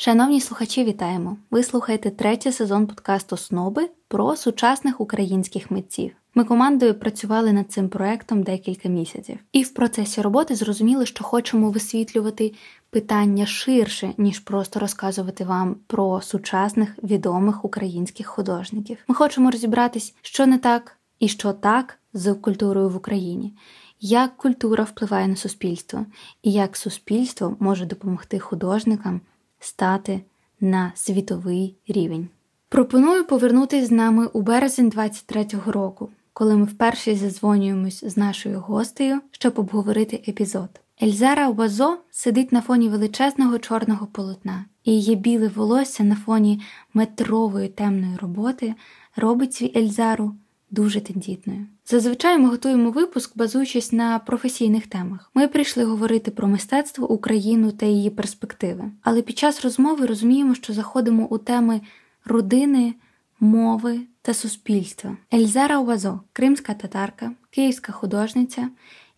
Шановні слухачі, вітаємо! Ви слухаєте третій сезон подкасту Сноби про сучасних українських митців. Ми командою працювали над цим проектом декілька місяців, і в процесі роботи зрозуміли, що хочемо висвітлювати питання ширше, ніж просто розказувати вам про сучасних відомих українських художників. Ми хочемо розібратись, що не так і що так з культурою в Україні, як культура впливає на суспільство, і як суспільство може допомогти художникам стати на світовий рівень. Пропоную повернутися з нами у березень 23-го року, коли ми вперше задзвонюємось з нашою гостею, щоб обговорити епізод. Ельзара Уазо сидить на фоні величезного чорного полотна, і її біле волосся на фоні метрової темної роботи робить свій Ельзару дуже тендітною. Зазвичай ми готуємо випуск, базуючись на професійних темах. Ми прийшли говорити про мистецтво, Україну та її перспективи. Але під час розмови розуміємо, що заходимо у теми родини, мови та суспільства. Ельзара Уазо, кримська татарка, київська художниця,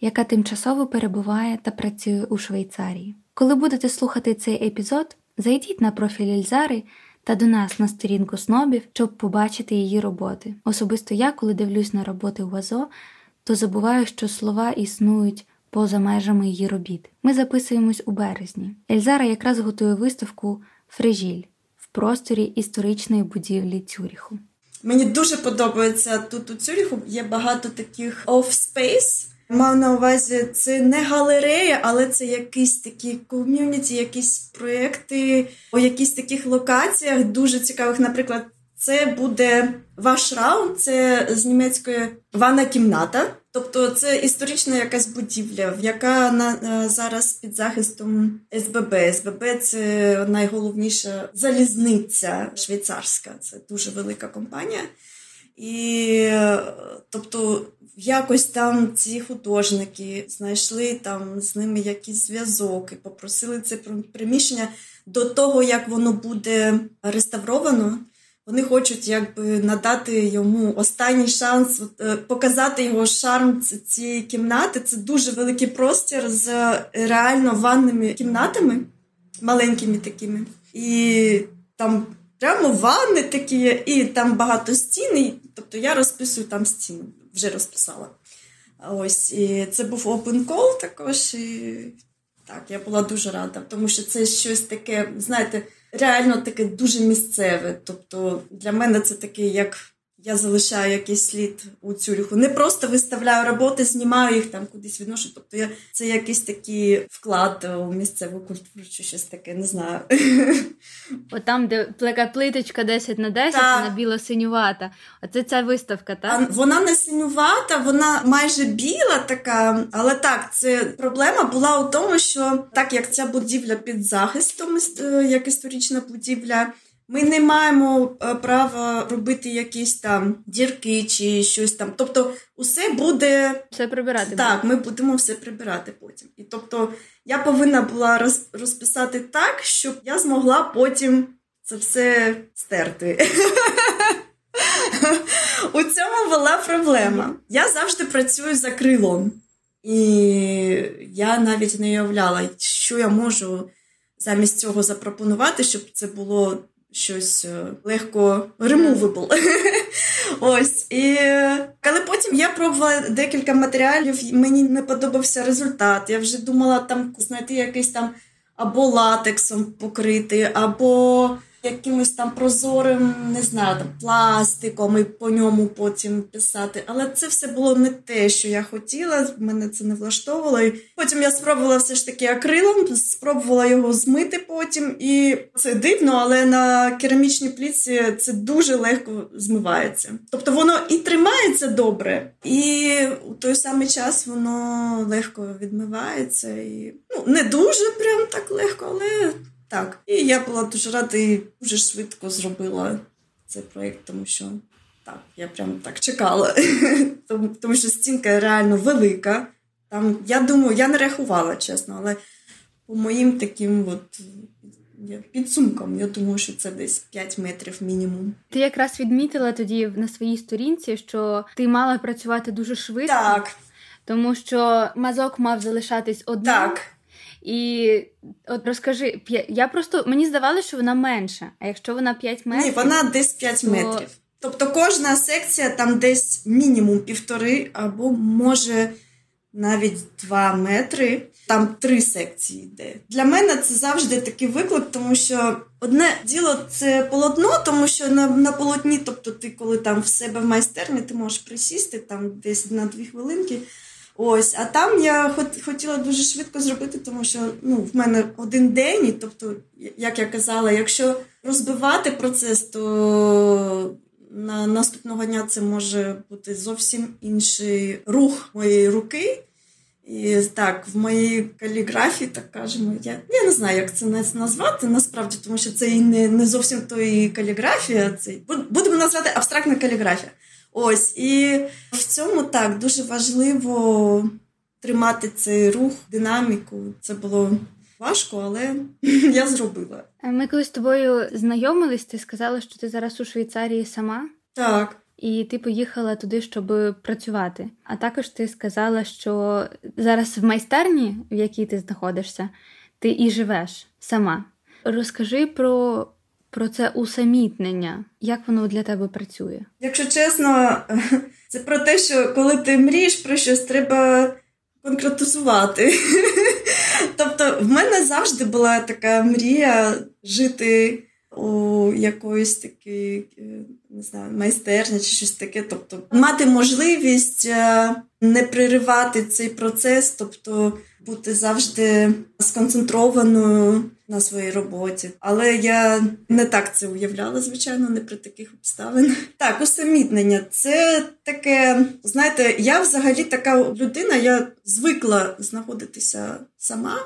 яка тимчасово перебуває та працює у Швейцарії. Коли будете слухати цей епізод, зайдіть на профіль Ельзари та до нас на сторінку снобів, щоб побачити її роботи. Особисто я, коли дивлюсь на роботи Уазо, то забуваю, що слова існують поза межами її робіт. Ми записуємось у березні. Ельзара якраз готує виставку Фрежіль в просторі історичної будівлі Цюріху. Мені дуже подобається тут у Цюріху. Є багато таких off-space, Мав на увазі, це не галерея, але це якісь такі ком'юніті, якісь проекти у якісь таких локаціях дуже цікавих. Наприклад, це буде ваш раунд, це з німецької ванна кімната. Тобто це історична якась будівля, яка на е, зараз під захистом СББ. СББ це найголовніша залізниця швейцарська. Це дуже велика компанія. І тобто якось там ці художники знайшли там з ними якийсь зв'язок і попросили це приміщення до того, як воно буде реставровано. Вони хочуть якби надати йому останній шанс, е, показати його шарм цієї кімнати. Це дуже великий простір з реально ванними кімнатами, маленькими такими. І там прямо ванни такі, і там багато стін. І, Тобто я розписую там стіни вже розписала. Ось, і це був open call також. І так, я була дуже рада, тому що це щось таке, знаєте, реально таке дуже місцеве. Тобто для мене це таке, як я залишаю якийсь слід у Цюріху. Не просто виставляю роботи, знімаю їх там кудись відношу. Тобто я це якийсь такий вклад у місцеву культуру, чи щось таке, не знаю. От там, де плека плиточка 10 на 10, так. вона біло-синювата. Оце ця виставка, так? А вона не синювата, вона майже біла така. Але так, це проблема була у тому, що так як ця будівля під захистом, е, як історична будівля. Ми не маємо е, права робити якісь там дірки чи щось там. Тобто, усе буде все прибирати. Так, ми будемо все прибирати потім. І тобто я повинна була розписати так, щоб я змогла потім це все стерти. У цьому була проблема. Я завжди працюю за крилом. І я навіть не уявляла, що я можу замість цього запропонувати, щоб це було щось е, легко removable. Ось. І коли потім я пробувала декілька матеріалів, мені не подобався результат. Я вже думала там знайти якийсь там або латексом покрити, або якимось там прозорим, не знаю, там пластиком і по ньому потім писати. Але це все було не те, що я хотіла. Мене це не влаштовувало. І Потім я спробувала все ж таки акрилом, спробувала його змити потім. І це дивно, але на керамічній пліці це дуже легко змивається. Тобто воно і тримається добре, і у той самий час воно легко відмивається. І ну не дуже прям так легко, але. Так, і я була дуже рада і дуже швидко зробила цей проєкт, тому що так, я прям так чекала, тому, тому що стінка реально велика. Там, Я думаю, я не рахувала, чесно, але по моїм таким от підсумкам, я думаю, що це десь 5 метрів мінімум. Ти якраз відмітила тоді на своїй сторінці, що ти мала працювати дуже швидко. Так. Тому що мазок мав залишатись одним. Так. І от розкажи, я просто мені здавалося, що вона менша. А якщо вона 5 метрів. Ні, вона десь 5 то... метрів. Тобто кожна секція там десь мінімум півтори, або може навіть 2 метри. Там три секції йде. Для мене це завжди такий виклик, тому що одне діло це полотно, тому що на на полотні, тобто ти, коли там в себе в майстерні, ти можеш присісти там десь на дві хвилинки. Ось, а там я хотіла дуже швидко зробити, тому що ну, в мене один день, і тобто, як я казала, якщо розбивати процес, то на наступного дня це може бути зовсім інший рух моєї руки. І так, в моїй каліграфії, так кажемо, я я не знаю, як це назвати насправді, тому що це і не не зовсім то і каліграфія, це будемо назвати абстрактна каліграфія. Ось, і в цьому так дуже важливо тримати цей рух, динаміку. Це було важко, але я зробила. Ми коли з тобою знайомились, ти сказала, що ти зараз у Швейцарії сама. Так. І ти поїхала туди, щоб працювати. А також ти сказала, що зараз в майстерні, в якій ти знаходишся, ти і живеш сама. Розкажи про про це усамітнення, як воно для тебе працює? Якщо чесно, це про те, що коли ти мрієш про щось, треба конкретизувати. Тобто, в мене завжди була така мрія жити у якоїсь такій, е, не знаю, майстерні чи щось таке. Тобто, мати можливість е, не приривати цей процес, тобто бути завжди сконцентрованою на своїй роботі. Але я не так це уявляла, звичайно, не при таких обставинах. Так, усамітнення це таке, знаєте, я взагалі така людина, я звикла знаходитися сама.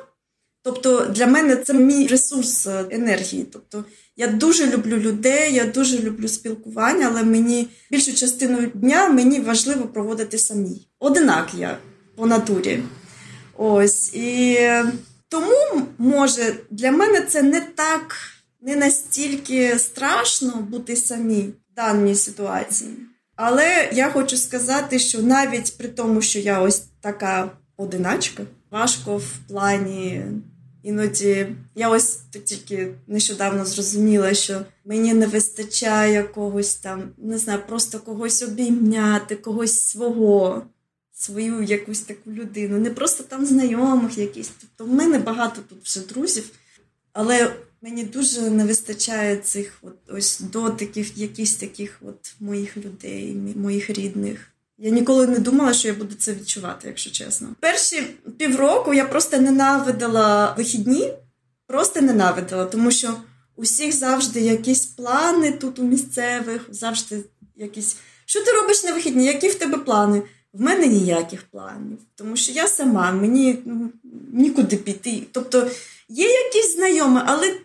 Тобто для мене це мій ресурс енергії. Тобто я дуже люблю людей, я дуже люблю спілкування, але мені більшу частину дня мені важливо проводити самій. Одинак я по натурі. Ось і тому, може, для мене це не так, не настільки страшно бути самі в даній ситуації. Але я хочу сказати, що навіть при тому, що я ось така одиначка, важко в плані. Іноді я ось тільки нещодавно зрозуміла, що мені не вистачає когось там, не знаю, просто когось обійняти, когось свого свою якусь таку людину, не просто там знайомих якісь. Тобто в мене багато тут вже друзів, але мені дуже не вистачає цих от ось дотиків, якісь таких от моїх людей, моїх рідних. Я ніколи не думала, що я буду це відчувати, якщо чесно. Перші півроку я просто ненавидила вихідні, просто ненавидила, тому що у всіх завжди якісь плани тут у місцевих, завжди якісь. Що ти робиш на вихідні? Які в тебе плани? В мене ніяких планів, тому що я сама, мені ну, нікуди піти. Тобто є якісь знайомі, але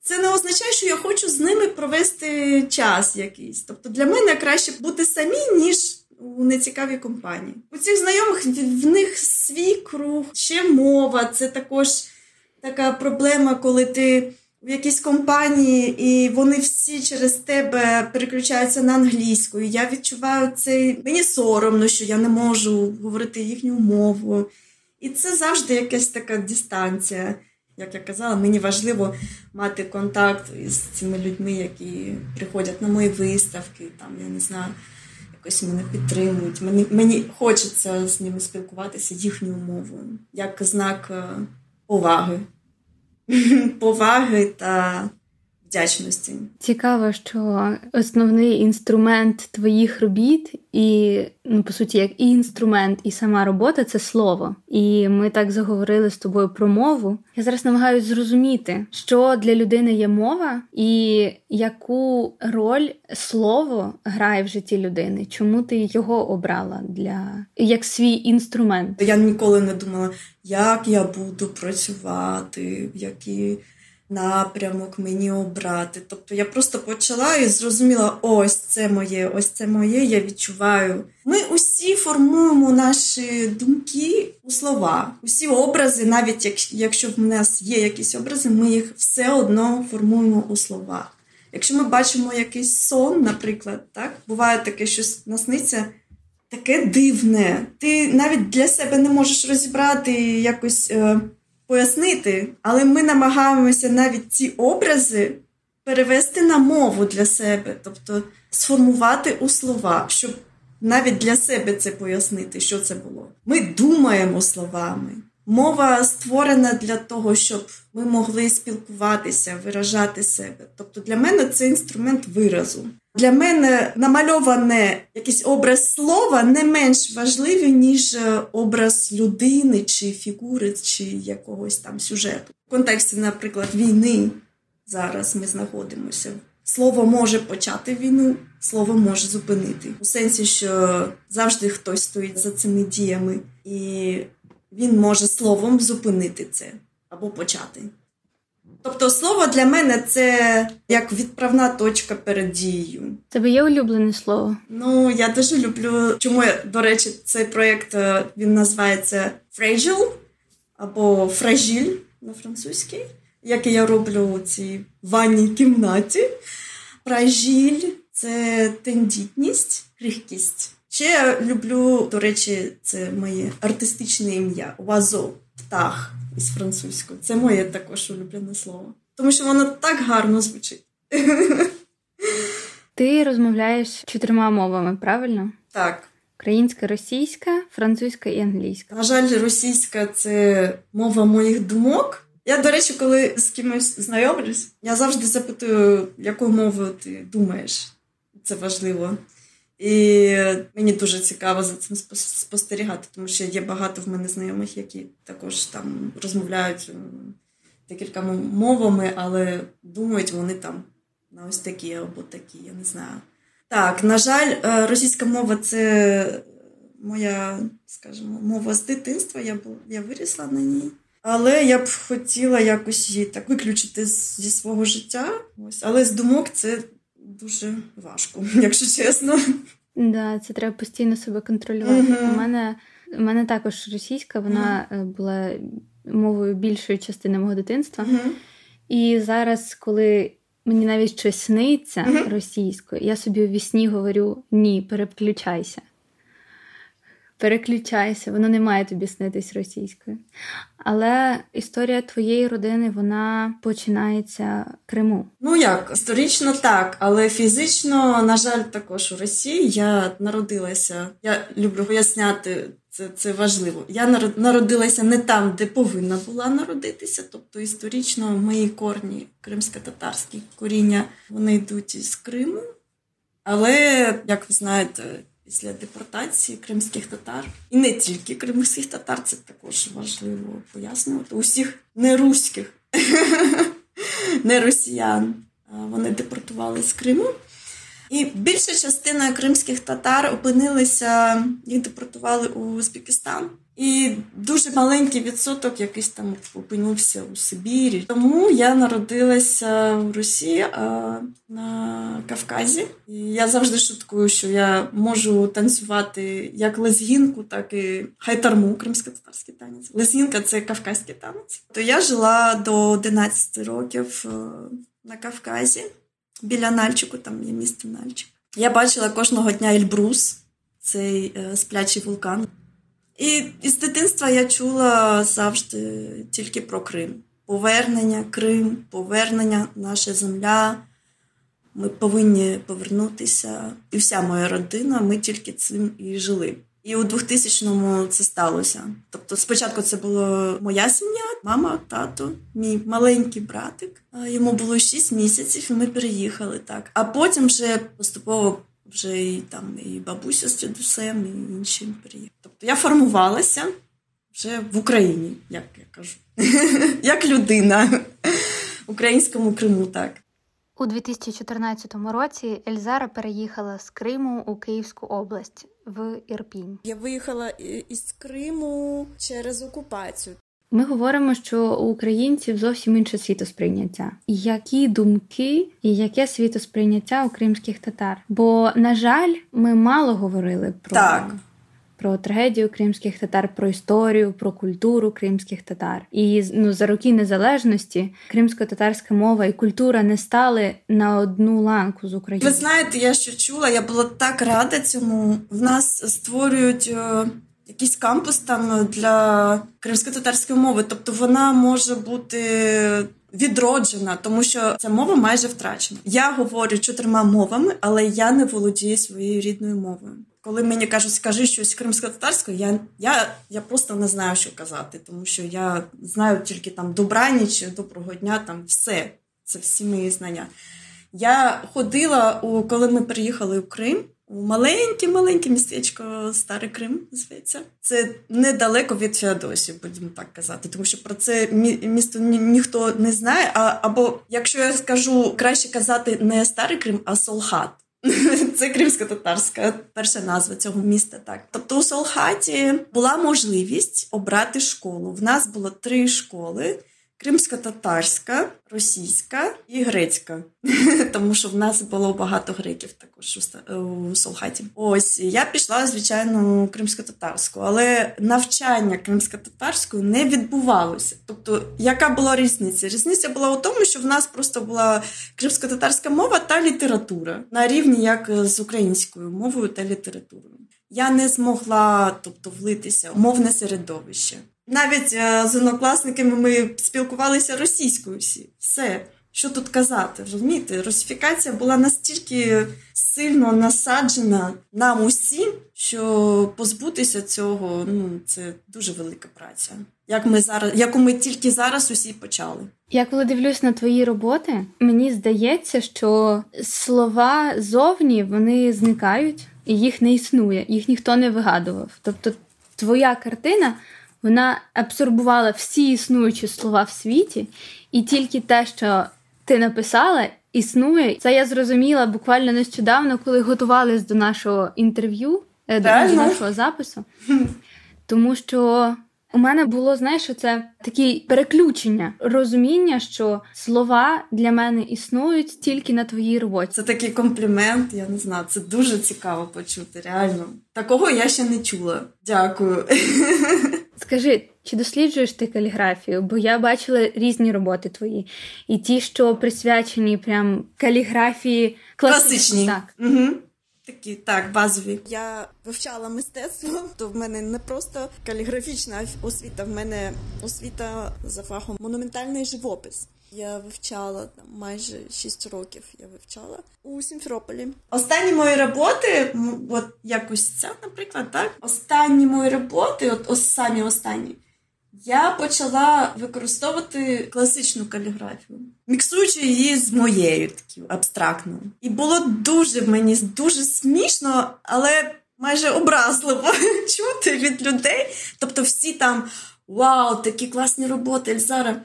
це не означає, що я хочу з ними провести час якийсь. Тобто для мене краще бути самі, ніж у нецікавій компанії. У цих знайомих в них свій круг, ще мова. Це також така проблема, коли ти в якійсь компанії, і вони всі через тебе переключаються на англійську. І Я відчуваю цей мені соромно, що я не можу говорити їхню мову. І це завжди якась така дистанція. Як я казала, мені важливо мати контакт із цими людьми, які приходять на мої виставки, там, я не знаю, якось мене підтримують. Мені мені хочеться з ними спілкуватися їхньою мовою, як знак е, поваги. поваги та вдячності. Цікаво, що основний інструмент твоїх робіт, і ну по суті, як і інструмент, і сама робота це слово. І ми так заговорили з тобою про мову. Я зараз намагаюся зрозуміти, що для людини є мова, і яку роль слово грає в житті людини. Чому ти його обрала для як свій інструмент? Я ніколи не думала, як я буду працювати, в які напрямок мені обрати. Тобто я просто почала і зрозуміла, ось це моє, ось це моє, я відчуваю. Ми усі формуємо наші думки у слова, усі образи, навіть якщо в нас є якісь образи, ми їх все одно формуємо у слова. Якщо ми бачимо якийсь сон, наприклад, так, буває таке, що насниться. Таке дивне. Ти навіть для себе не можеш розібрати якось е, пояснити, але ми намагаємося навіть ці образи перевести на мову для себе, тобто сформувати у слова, щоб навіть для себе це пояснити, що це було. Ми думаємо словами. Мова створена для того, щоб ми могли спілкуватися, виражати себе. Тобто для мене це інструмент виразу. Для мене намальоване якийсь образ слова не менш важливий, ніж е, образ людини чи фігури, чи якогось там сюжету. В контексті, наприклад, війни зараз ми знаходимося. Слово може почати війну, слово може зупинити. У сенсі, що завжди хтось стоїть за цими діями, і він може словом зупинити це або почати. Тобто слово для мене це як відправна точка перед дією. Тебе є улюблене слово? Ну, я дуже люблю. Чому я, до речі, цей проєкт е, він називається Fragile або Fragile на французькій, як я роблю у цій ванній кімнаті. Fragile – це тендітність, крихкість. Ще я люблю, до речі, це моє артистичне ім'я Вазо, птах із французькою. Це моє також улюблене слово. Тому що воно так гарно звучить. Ти розмовляєш чотирма мовами, правильно? Так. Українська, російська, французька і англійська. На жаль, російська це мова моїх думок. Я, до речі, коли з кимось знайомлюсь, я завжди запитую, якою мовою ти думаєш. Це важливо. І мені дуже цікаво за цим спостерігати, тому що є багато в мене знайомих, які також там розмовляють декількома мовами, але думають вони там на ось такі або такі, я не знаю. Так, на жаль, е, російська мова це моя, скажімо, мова з дитинства. Я був, я вирісла на ній. Але я б хотіла якось її так виключити зі свого життя. Ось, але з думок це дуже важко, якщо чесно. Да, це треба постійно себе контролювати. Uh-huh. У мене у мене також російська, вона uh-huh. була мовою більшої частини мого дитинства. Uh-huh. І зараз, коли мені навіть щось сниться російською, я собі у вісні говорю: ні, переключайся переключайся, воно не має тобі снитись російською. Але історія твоєї родини вона починається в Криму. Ну як історично так, але фізично, на жаль, також у Росії я народилася. Я люблю поясняти. Це це важливо. Я народилася не там, де повинна була народитися. Тобто історично мої корні, кримсько-татарські коріння, вони йдуть із Криму. Але, як ви знаєте, після депортації кримських татар, і не тільки кримських татар, це також важливо пояснювати. Усіх неруських, не росіян. Вони депортували з Криму. І більша частина кримських татар опинилися, їх депортували у Узбекистан. І дуже маленький відсоток якийсь там опинився у Сибірі. Тому я народилася в Росії а на Кавказі. І Я завжди шуткую, що я можу танцювати як лезгінку, так і хайтарму, кримсько-татарський танець. Лезгінка це кавказький танець. То я жила до 11 років е, на Кавказі біля Нальчику, там є місто Нальчик. Я бачила кожного дня Ельбрус, цей е, сплячий вулкан. І з дитинства я чула завжди тільки про Крим. Повернення, Крим, повернення, наша земля. Ми повинні повернутися. І вся моя родина, ми тільки цим і жили. І у 2000-му це сталося. Тобто, спочатку це була моя сім'я, мама, тато, мій маленький братик. Йому було 6 місяців, і ми переїхали так. А потім вже поступово вже і там і бабуся з дідусем, і інші переїхали. Тобто я формувалася вже в Україні, як я кажу, як людина в українському Криму, так. У 2014 році Ельзара переїхала з Криму у Київську область в Ірпінь. Я виїхала із Криму через окупацію. Ми говоримо, що у українців зовсім інше світосприйняття. Які думки і яке світосприйняття у кримських татар? Бо, на жаль, ми мало говорили про так про трагедію кримських татар, про історію, про культуру кримських татар. І ну за роки незалежності кримсько-татарська мова і культура не стали на одну ланку з Україною. Ви знаєте, я що чула, я була так рада цьому. В нас створюють. Е, якийсь кампус там для кримсько-татарської мови. Тобто вона може бути відроджена, тому що ця мова майже втрачена. Я говорю чотирма мовами, але я не володію своєю рідною мовою. Коли мені кажуть, скажи щось кримсько-татарською, я я, я просто не знаю, що казати, тому що я знаю тільки там добраніч, доброго дня, там все. Це всі мої знання. Я ходила, у коли ми приїхали в Крим, у маленьке-маленьке містечко Старий Крим, зветься. Це недалеко від Феодосії, будемо так казати, тому що про це місто ні, ніхто не знає. А, Або якщо я скажу краще казати не Старий Крим, а Солхат. Це кримсько-татарська перша назва цього міста. Так, тобто у Солхаті була можливість обрати школу. В нас було три школи кримсько-татарська, російська і грецька, тому що в нас було багато греків також у Солхаті. Ось я пішла, звичайно, кримсько-татарську, але навчання кримсько-татарською не відбувалося. Тобто, яка була різниця? Різниця була у тому, що в нас просто була кримсько-татарська мова та література на рівні як з українською мовою та літературою. Я не змогла тобто влитися в мовне середовище. Навіть е, з однокласниками ми спілкувалися російською всі. Все. Що тут казати? розумієте? Русифікація була настільки сильно насаджена нам усім, що позбутися цього ну це дуже велика праця. Як ми зараз, яку ми тільки зараз усі почали. Я коли дивлюсь на твої роботи, мені здається, що слова зовні вони зникають і їх не існує, їх ніхто не вигадував. Тобто, твоя картина вона абсорбувала всі існуючі слова в світі, і тільки те, що ти написала, існує. Це я зрозуміла буквально нещодавно, коли готувалися до нашого інтерв'ю, е, до нашого запису. Тому що у мене було, знаєш, це такі переключення, розуміння, що слова для мене існують тільки на твоїй роботі. Це такий комплімент, я не знаю, це дуже цікаво почути. Реально такого я ще не чула. Дякую. Скажи, чи досліджуєш ти каліграфію? Бо я бачила різні роботи твої, і ті, що присвячені прям каліграфії класичній. Так. Угу. Такі так, базові. Я вивчала мистецтво, то в мене не просто каліграфічна освіта, в мене освіта за фахом монументальний живопис. Я вивчала там майже 6 років. Я вивчала у Сімферополі. Останні мої роботи, от якось ця, наприклад, так. Останні мої роботи, от ось самі останні, я почала використовувати класичну каліграфію, міксуючи її з моєю такою абстрактною. І було дуже мені дуже смішно, але майже образливо чути від людей. Тобто, всі там вау, такі класні роботи, Ельзара.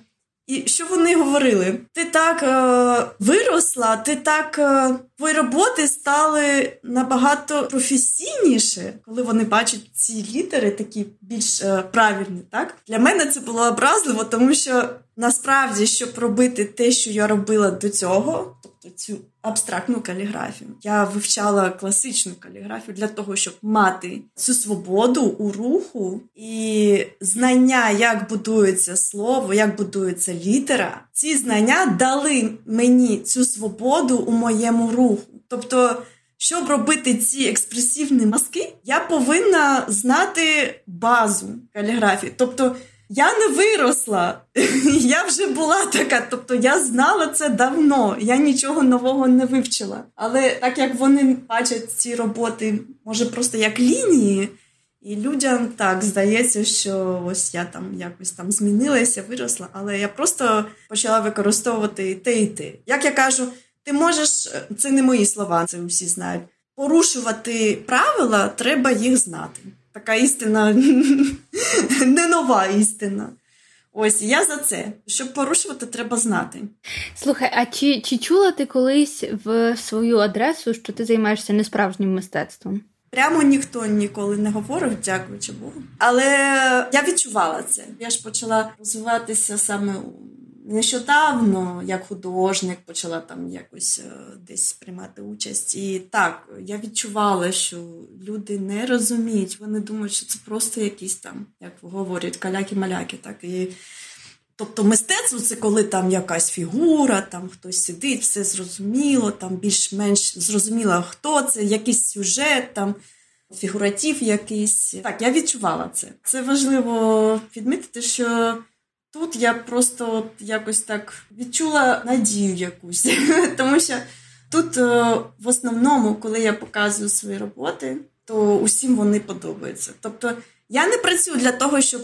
І що вони говорили? Ти так е, виросла, ти так е, твої роботи стали набагато професійніше, коли вони бачать ці літери, такі більш е, правильні. Так для мене це було образливо, тому що насправді, щоб робити те, що я робила до цього, цю абстрактну каліграфію. Я вивчала класичну каліграфію для того, щоб мати цю свободу у руху і знання, як будується слово, як будується літера. Ці знання дали мені цю свободу у моєму руху. Тобто. Щоб робити ці експресивні маски, я повинна знати базу каліграфії. Тобто я не виросла, я вже була така. Тобто я знала це давно, я нічого нового не вивчила. Але так як вони бачать ці роботи, може просто як лінії, і людям так здається, що ось я там якось там змінилася, виросла, але я просто почала використовувати те і те. Як я кажу, ти можеш, це не мої слова, це всі знають. Порушувати правила, треба їх знати така істина не нова істина. Ось я за це. Щоб порушувати, треба знати. Слухай, а чи чи чула ти колись в свою адресу, що ти займаєшся несправжнім мистецтвом? Прямо ніхто ніколи не говорив, дякуючи Богу. Але я відчувала це. Я ж почала розвиватися саме нещодавно, як художник, почала там якось е, десь приймати участь. І так, я відчувала, що люди не розуміють, вони думають, що це просто якісь там, як говорять, каляки-маляки. так, і Тобто мистецтво це коли там якась фігура, там хтось сидить, все зрозуміло, там більш-менш зрозуміло, хто це, якийсь сюжет там. фігуратив якийсь. Так, я відчувала це. Це важливо відмітити, що тут я просто от якось так відчула надію якусь, тому що тут е, в основному, коли я показую свої роботи, то усім вони подобаються. Тобто я не працюю для того, щоб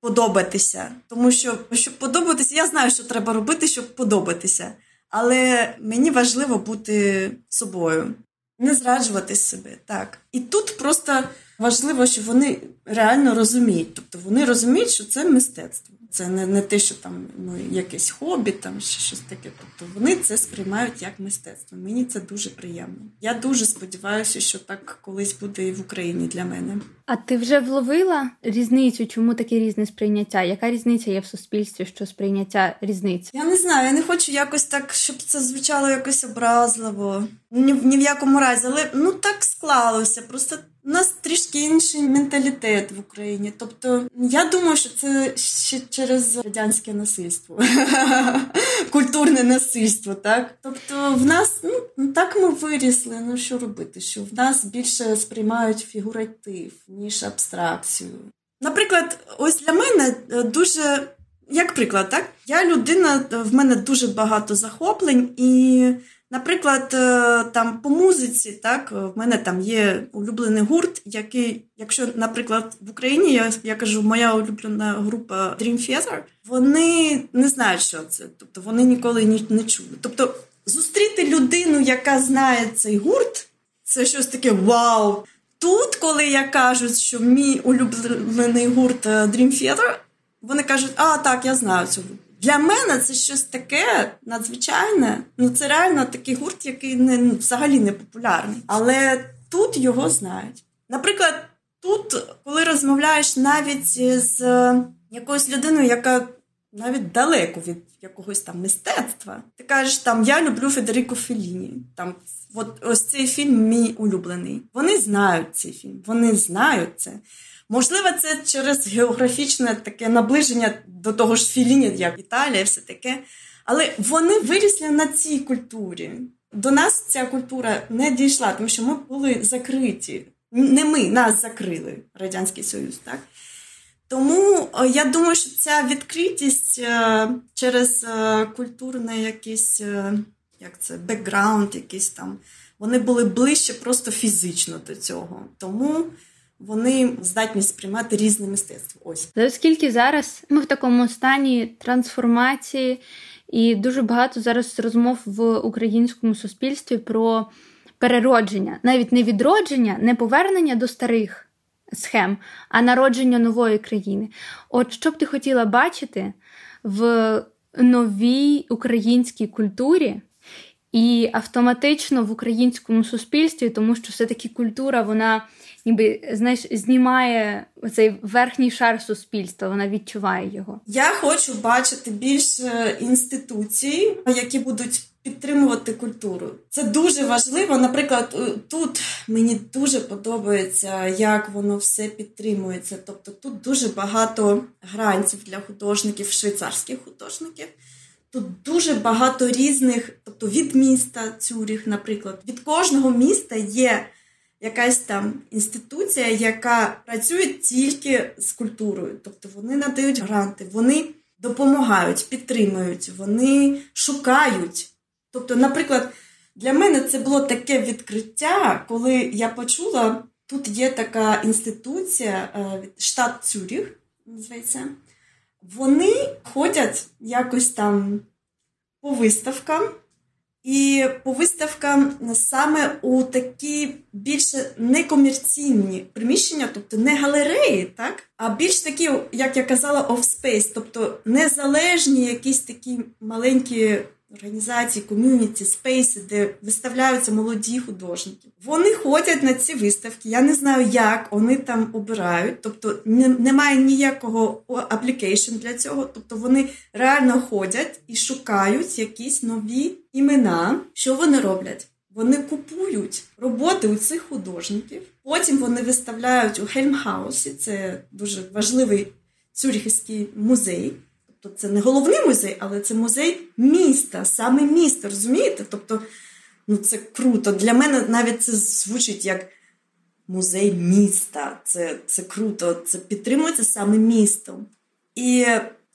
подобатися, тому що щоб подобатися, я знаю, що треба робити, щоб подобатися. Але мені важливо бути собою, не зраджувати себе. Так. І тут просто важливо, що вони реально розуміють. Тобто вони розуміють, що це мистецтво. Це не не те, що там ну, якесь хобі, там чи щось таке. Тобто вони це сприймають як мистецтво. Мені це дуже приємно. Я дуже сподіваюся, що так колись буде і в Україні для мене. А ти вже вловила різницю? Чому таке різне сприйняття? Яка різниця є в суспільстві? Що сприйняття різниці? Я не знаю, я не хочу якось так, щоб це звучало якось образливо. Ні, ні в якому разі, але ну так склалося. Просто у нас трішки інший менталітет в Україні. Тобто, я думаю, що це ще через радянське насильство, культурне насильство, так? Тобто, в нас ну так ми вирісли. Ну що робити? Що в нас більше сприймають фігуратив, ніж абстракцію. Наприклад, ось для мене е, дуже. Як приклад, так? Я людина, в мене дуже багато захоплень, і Наприклад, е, там по музиці, так, в мене там є улюблений гурт, який, якщо, наприклад, в Україні я я кажу, моя улюблена група Dream Theater, вони не знають, що це. Тобто вони ніколи ні, не чули. Тобто, зустріти людину, яка знає цей гурт, це щось таке вау. Тут, коли я кажу, що мій улюблений гурт е, Dream Theater, вони кажуть, а так, я знаю цю. Для мене це щось таке надзвичайне. Ну це реально такий гурт, який не ну, взагалі не популярний. Але тут його знають. Наприклад, тут, коли розмовляєш навіть з якоюсь людиною, яка навіть далеко від якогось там мистецтва, ти кажеш, там я люблю Федеріко Феліні. Там от ось цей фільм мій улюблений. Вони знають цей фільм, вони знають це. Можливо, це через географічне таке наближення до того ж Філіні, як Італія, все таке. Але вони вирісли на цій культурі. До нас ця культура не дійшла, тому що ми були закриті. Не ми, нас закрили Радянський Союз. так? Тому е, я думаю, що ця відкритість е, через е, культурний якийсь як це, бекграунд, якийсь там, вони були ближче просто фізично до цього. Тому вони здатні сприймати різне мистецтво. Ось оскільки зараз ми в такому стані трансформації, і дуже багато зараз розмов в українському суспільстві про переродження, навіть не відродження, не повернення до старих схем, а народження нової країни. От що б ти хотіла бачити в новій українській культурі? І автоматично в українському суспільстві, тому що все-таки культура, вона ніби знаєш, знімає цей верхній шар суспільства, вона відчуває його. Я хочу бачити більше інституцій, які будуть підтримувати культуру. Це дуже важливо. Наприклад, е, тут мені дуже подобається, як воно все підтримується. Тобто тут дуже багато грантів для художників, швейцарських художників. Тут дуже багато різних, тобто від міста Цюріх, наприклад, від кожного міста є якась там інституція, яка працює тільки з культурою. Тобто вони надають гранти, вони допомагають, підтримують, вони шукають. Тобто, наприклад, для мене це було таке відкриття, коли я почула, тут є така інституція, е, штат Цюріх, називається. Вони ходять якось там по виставкам. І по виставкам саме у такі більше некомерційні приміщення, тобто не галереї, так? А більш такі, як я казала, off-space, тобто незалежні якісь такі маленькі організації, community, space-и, де виставляються молоді художники. Вони ходять на ці виставки. Я не знаю, як вони там обирають. Тобто немає ніякого application для цього. Тобто вони реально ходять і шукають якісь нові імена. Що вони роблять? Вони купують роботи у цих художників. Потім вони виставляють у Хельмхаусі. Це дуже важливий цюріхівський музей. Тобто це не головний музей, але це музей міста, саме міста, розумієте? Тобто, ну це круто. Для мене навіть це звучить як музей міста. Це це круто, це підтримується саме містом. І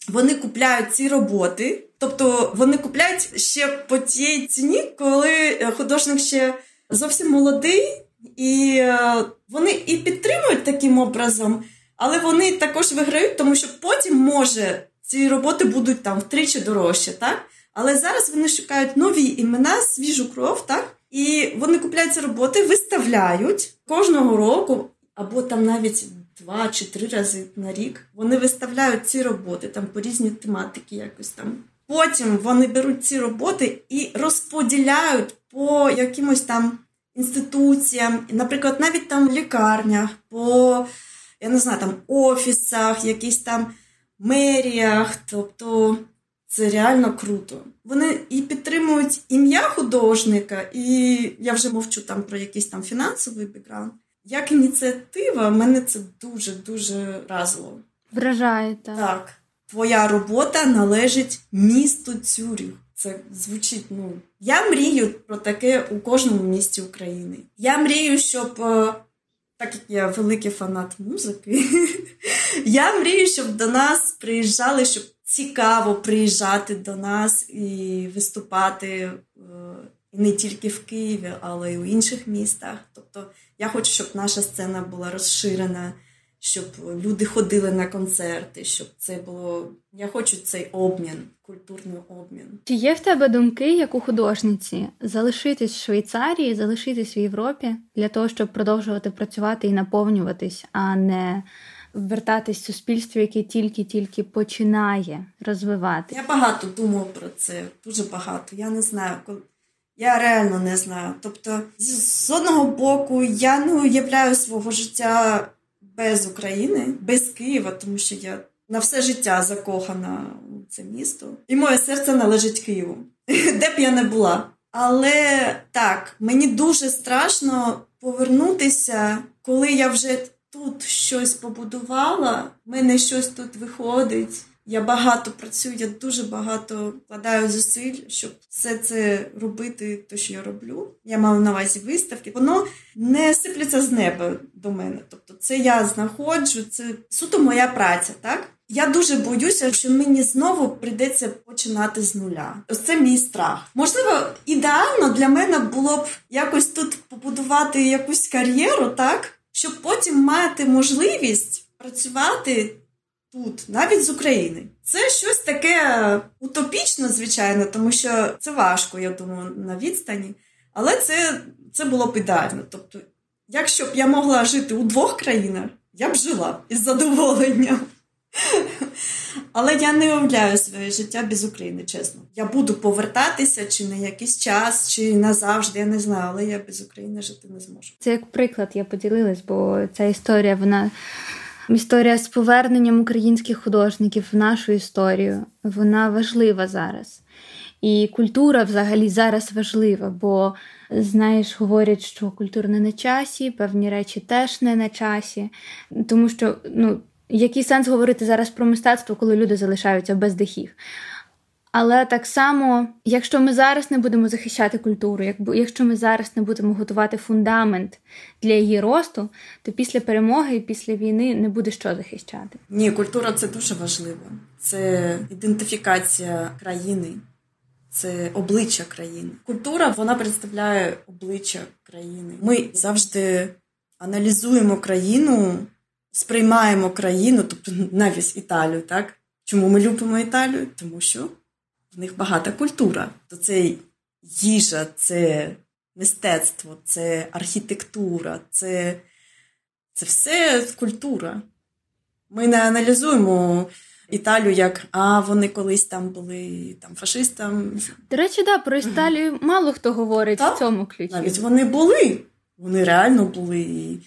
вони купляють ці роботи, тобто вони купляють ще по тій ціні, коли художник ще зовсім молодий, і е, вони і підтримують таким образом, але вони також виграють, тому що потім може ці роботи будуть там втричі дорожче, так? Але зараз вони шукають нові імена, свіжу кров, так? І вони купляють ці роботи, виставляють кожного року, або там навіть два чи три рази на рік. Вони виставляють ці роботи там по різні тематики, якось там. Потім вони беруть ці роботи і розподіляють по якимось там інституціям, наприклад, навіть там лікарнях, по я не знаю, там офісах, якісь там меріях. Тобто це реально круто. Вони і підтримують ім'я художника, і я вже мовчу там про якийсь там фінансовий бекграунд. Як ініціатива, мене це дуже-дуже разило. Вражає так. Так. Твоя робота належить місту Цюріх. Це звучить. Ну я мрію про таке у кожному місті України. Я мрію, щоб е, так як я великий фанат музики, я мрію, щоб до нас приїжджали, щоб цікаво приїжджати до нас і виступати е, не тільки в Києві, але й у інших містах. Тобто я хочу, щоб наша сцена була розширена щоб люди ходили на концерти, щоб це було. Я хочу цей обмін, культурний обмін. Чи є в тебе думки, як у художниці, залишитись в Швейцарії, залишитись в Європі для того, щоб продовжувати працювати і наповнюватись, а не вертатись в суспільство, яке тільки-тільки починає розвивати? Я багато думав про це, дуже багато. Я не знаю, коли. Я реально не знаю. Тобто, з одного боку, я не уявляю свого життя без України, без Києва, тому що я на все життя закохана у це місто. І моє серце належить Києву, де б я не була. Але так, мені дуже страшно повернутися, коли я вже тут щось побудувала, в мене щось тут виходить. Я багато працюю, я дуже багато вкладаю зусиль, щоб все це робити, те, що я роблю. Я маю на увазі виставки. Воно не сиплеться з неба до мене. Тобто, це я знаходжу, це суто моя праця, так? Я дуже боюся, що мені знову прийдеться починати з нуля. Ось це мій страх. Можливо, ідеально для мене було б якось тут побудувати якусь кар'єру, так щоб потім мати можливість працювати тут, навіть з України. Це щось таке утопічне, звичайно, тому що це важко, я думаю, на відстані. Але це це було б ідеально. Тобто, якщо б я могла жити у двох країнах, я б жила із задоволенням. Але я не уявляю своє життя без України, чесно. Я буду повертатися чи на якийсь час, чи назавжди, я не знаю, але я без України жити не зможу. Це як приклад я поділилась, бо ця історія, вона історія з поверненням українських художників в нашу історію, вона важлива зараз. І культура взагалі зараз важлива, бо, знаєш, говорять, що культура не на часі, певні речі теж не на часі. Тому що, ну, який сенс говорити зараз про мистецтво, коли люди залишаються без дахів? Але так само, якщо ми зараз не будемо захищати культуру, якщо ми зараз не будемо готувати фундамент для її росту, то після перемоги і після війни не буде що захищати. Ні, культура це дуже важливо. Це ідентифікація країни, це обличчя країни. Культура вона представляє обличчя країни. Ми завжди аналізуємо країну, сприймаємо країну, тобто навіть Італію, так. Чому ми любимо Італію? Тому що в них багата культура. То це їжа, це мистецтво, це архітектура, це це все культура. Ми не аналізуємо Італію як а вони колись там були там фашистам. До речі, да, про Італію мало хто говорить так? в цьому ключі. Навіть вони були. Вони реально були.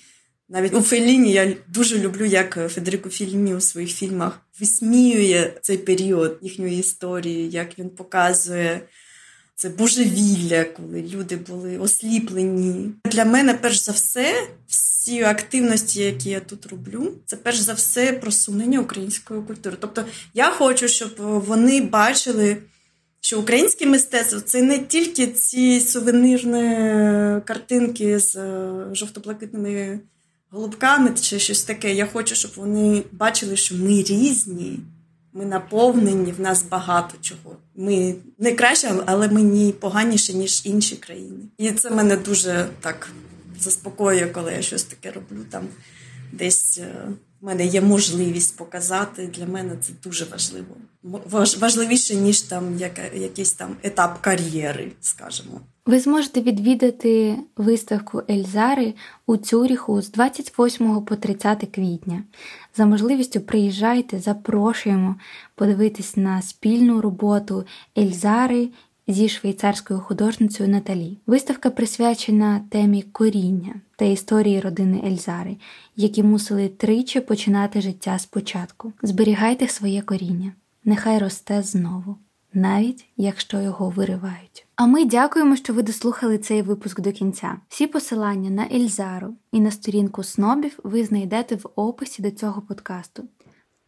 Навіть у Феліні я дуже люблю, як Федерико Феліні у своїх фільмах висміює цей період їхньої історії, як він показує це божевілля, коли люди були осліплені. Для мене, перш за все, всі активності, які я тут роблю, це перш за все просунення української культури. Тобто я хочу, щоб вони бачили. Що українське мистецтво це не тільки ці сувенирні картинки з жовто-блакитними голубками чи щось таке. Я хочу, щоб вони бачили, що ми різні, ми наповнені, в нас багато чого. Ми не краще, але ми не поганіше, ніж інші країни. І це мене дуже так заспокоює, коли я щось таке роблю. Там десь е, мене є можливість показати. Для мене це дуже важливо. Важливіше, ніж там якийсь там етап кар'єри, скажімо. Ви зможете відвідати виставку Ельзари у Цюріху з 28 по 30 квітня. За можливістю приїжджайте, запрошуємо подивитись на спільну роботу Ельзари зі швейцарською художницею Наталі. Виставка присвячена темі коріння та історії родини Ельзари, які мусили тричі починати життя спочатку. Зберігайте своє коріння, нехай росте знову навіть якщо його виривають. А ми дякуємо, що ви дослухали цей випуск до кінця. Всі посилання на Ельзару і на сторінку снобів ви знайдете в описі до цього подкасту.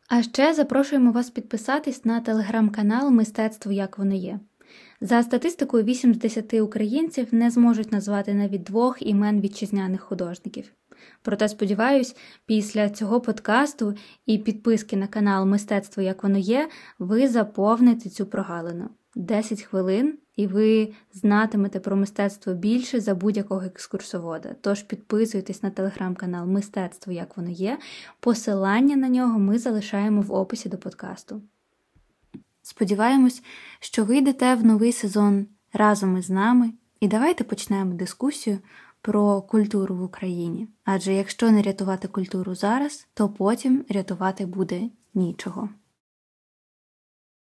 А ще запрошуємо вас підписатись на телеграм-канал Мистецтво як воно є. За статистикою, 8 з 10 українців не зможуть назвати навіть двох імен вітчизняних художників. Проте, сподіваюсь, після цього подкасту і підписки на канал Мистецтво як воно є, ви заповните цю прогалину. 10 хвилин, і ви знатимете про мистецтво більше за будь-якого екскурсовода. Тож підписуйтесь на телеграм-канал Мистецтво як воно є. Посилання на нього ми залишаємо в описі до подкасту. Сподіваємось, що ви йдете в новий сезон разом із нами, і давайте почнемо дискусію про культуру в Україні. Адже якщо не рятувати культуру зараз, то потім рятувати буде нічого.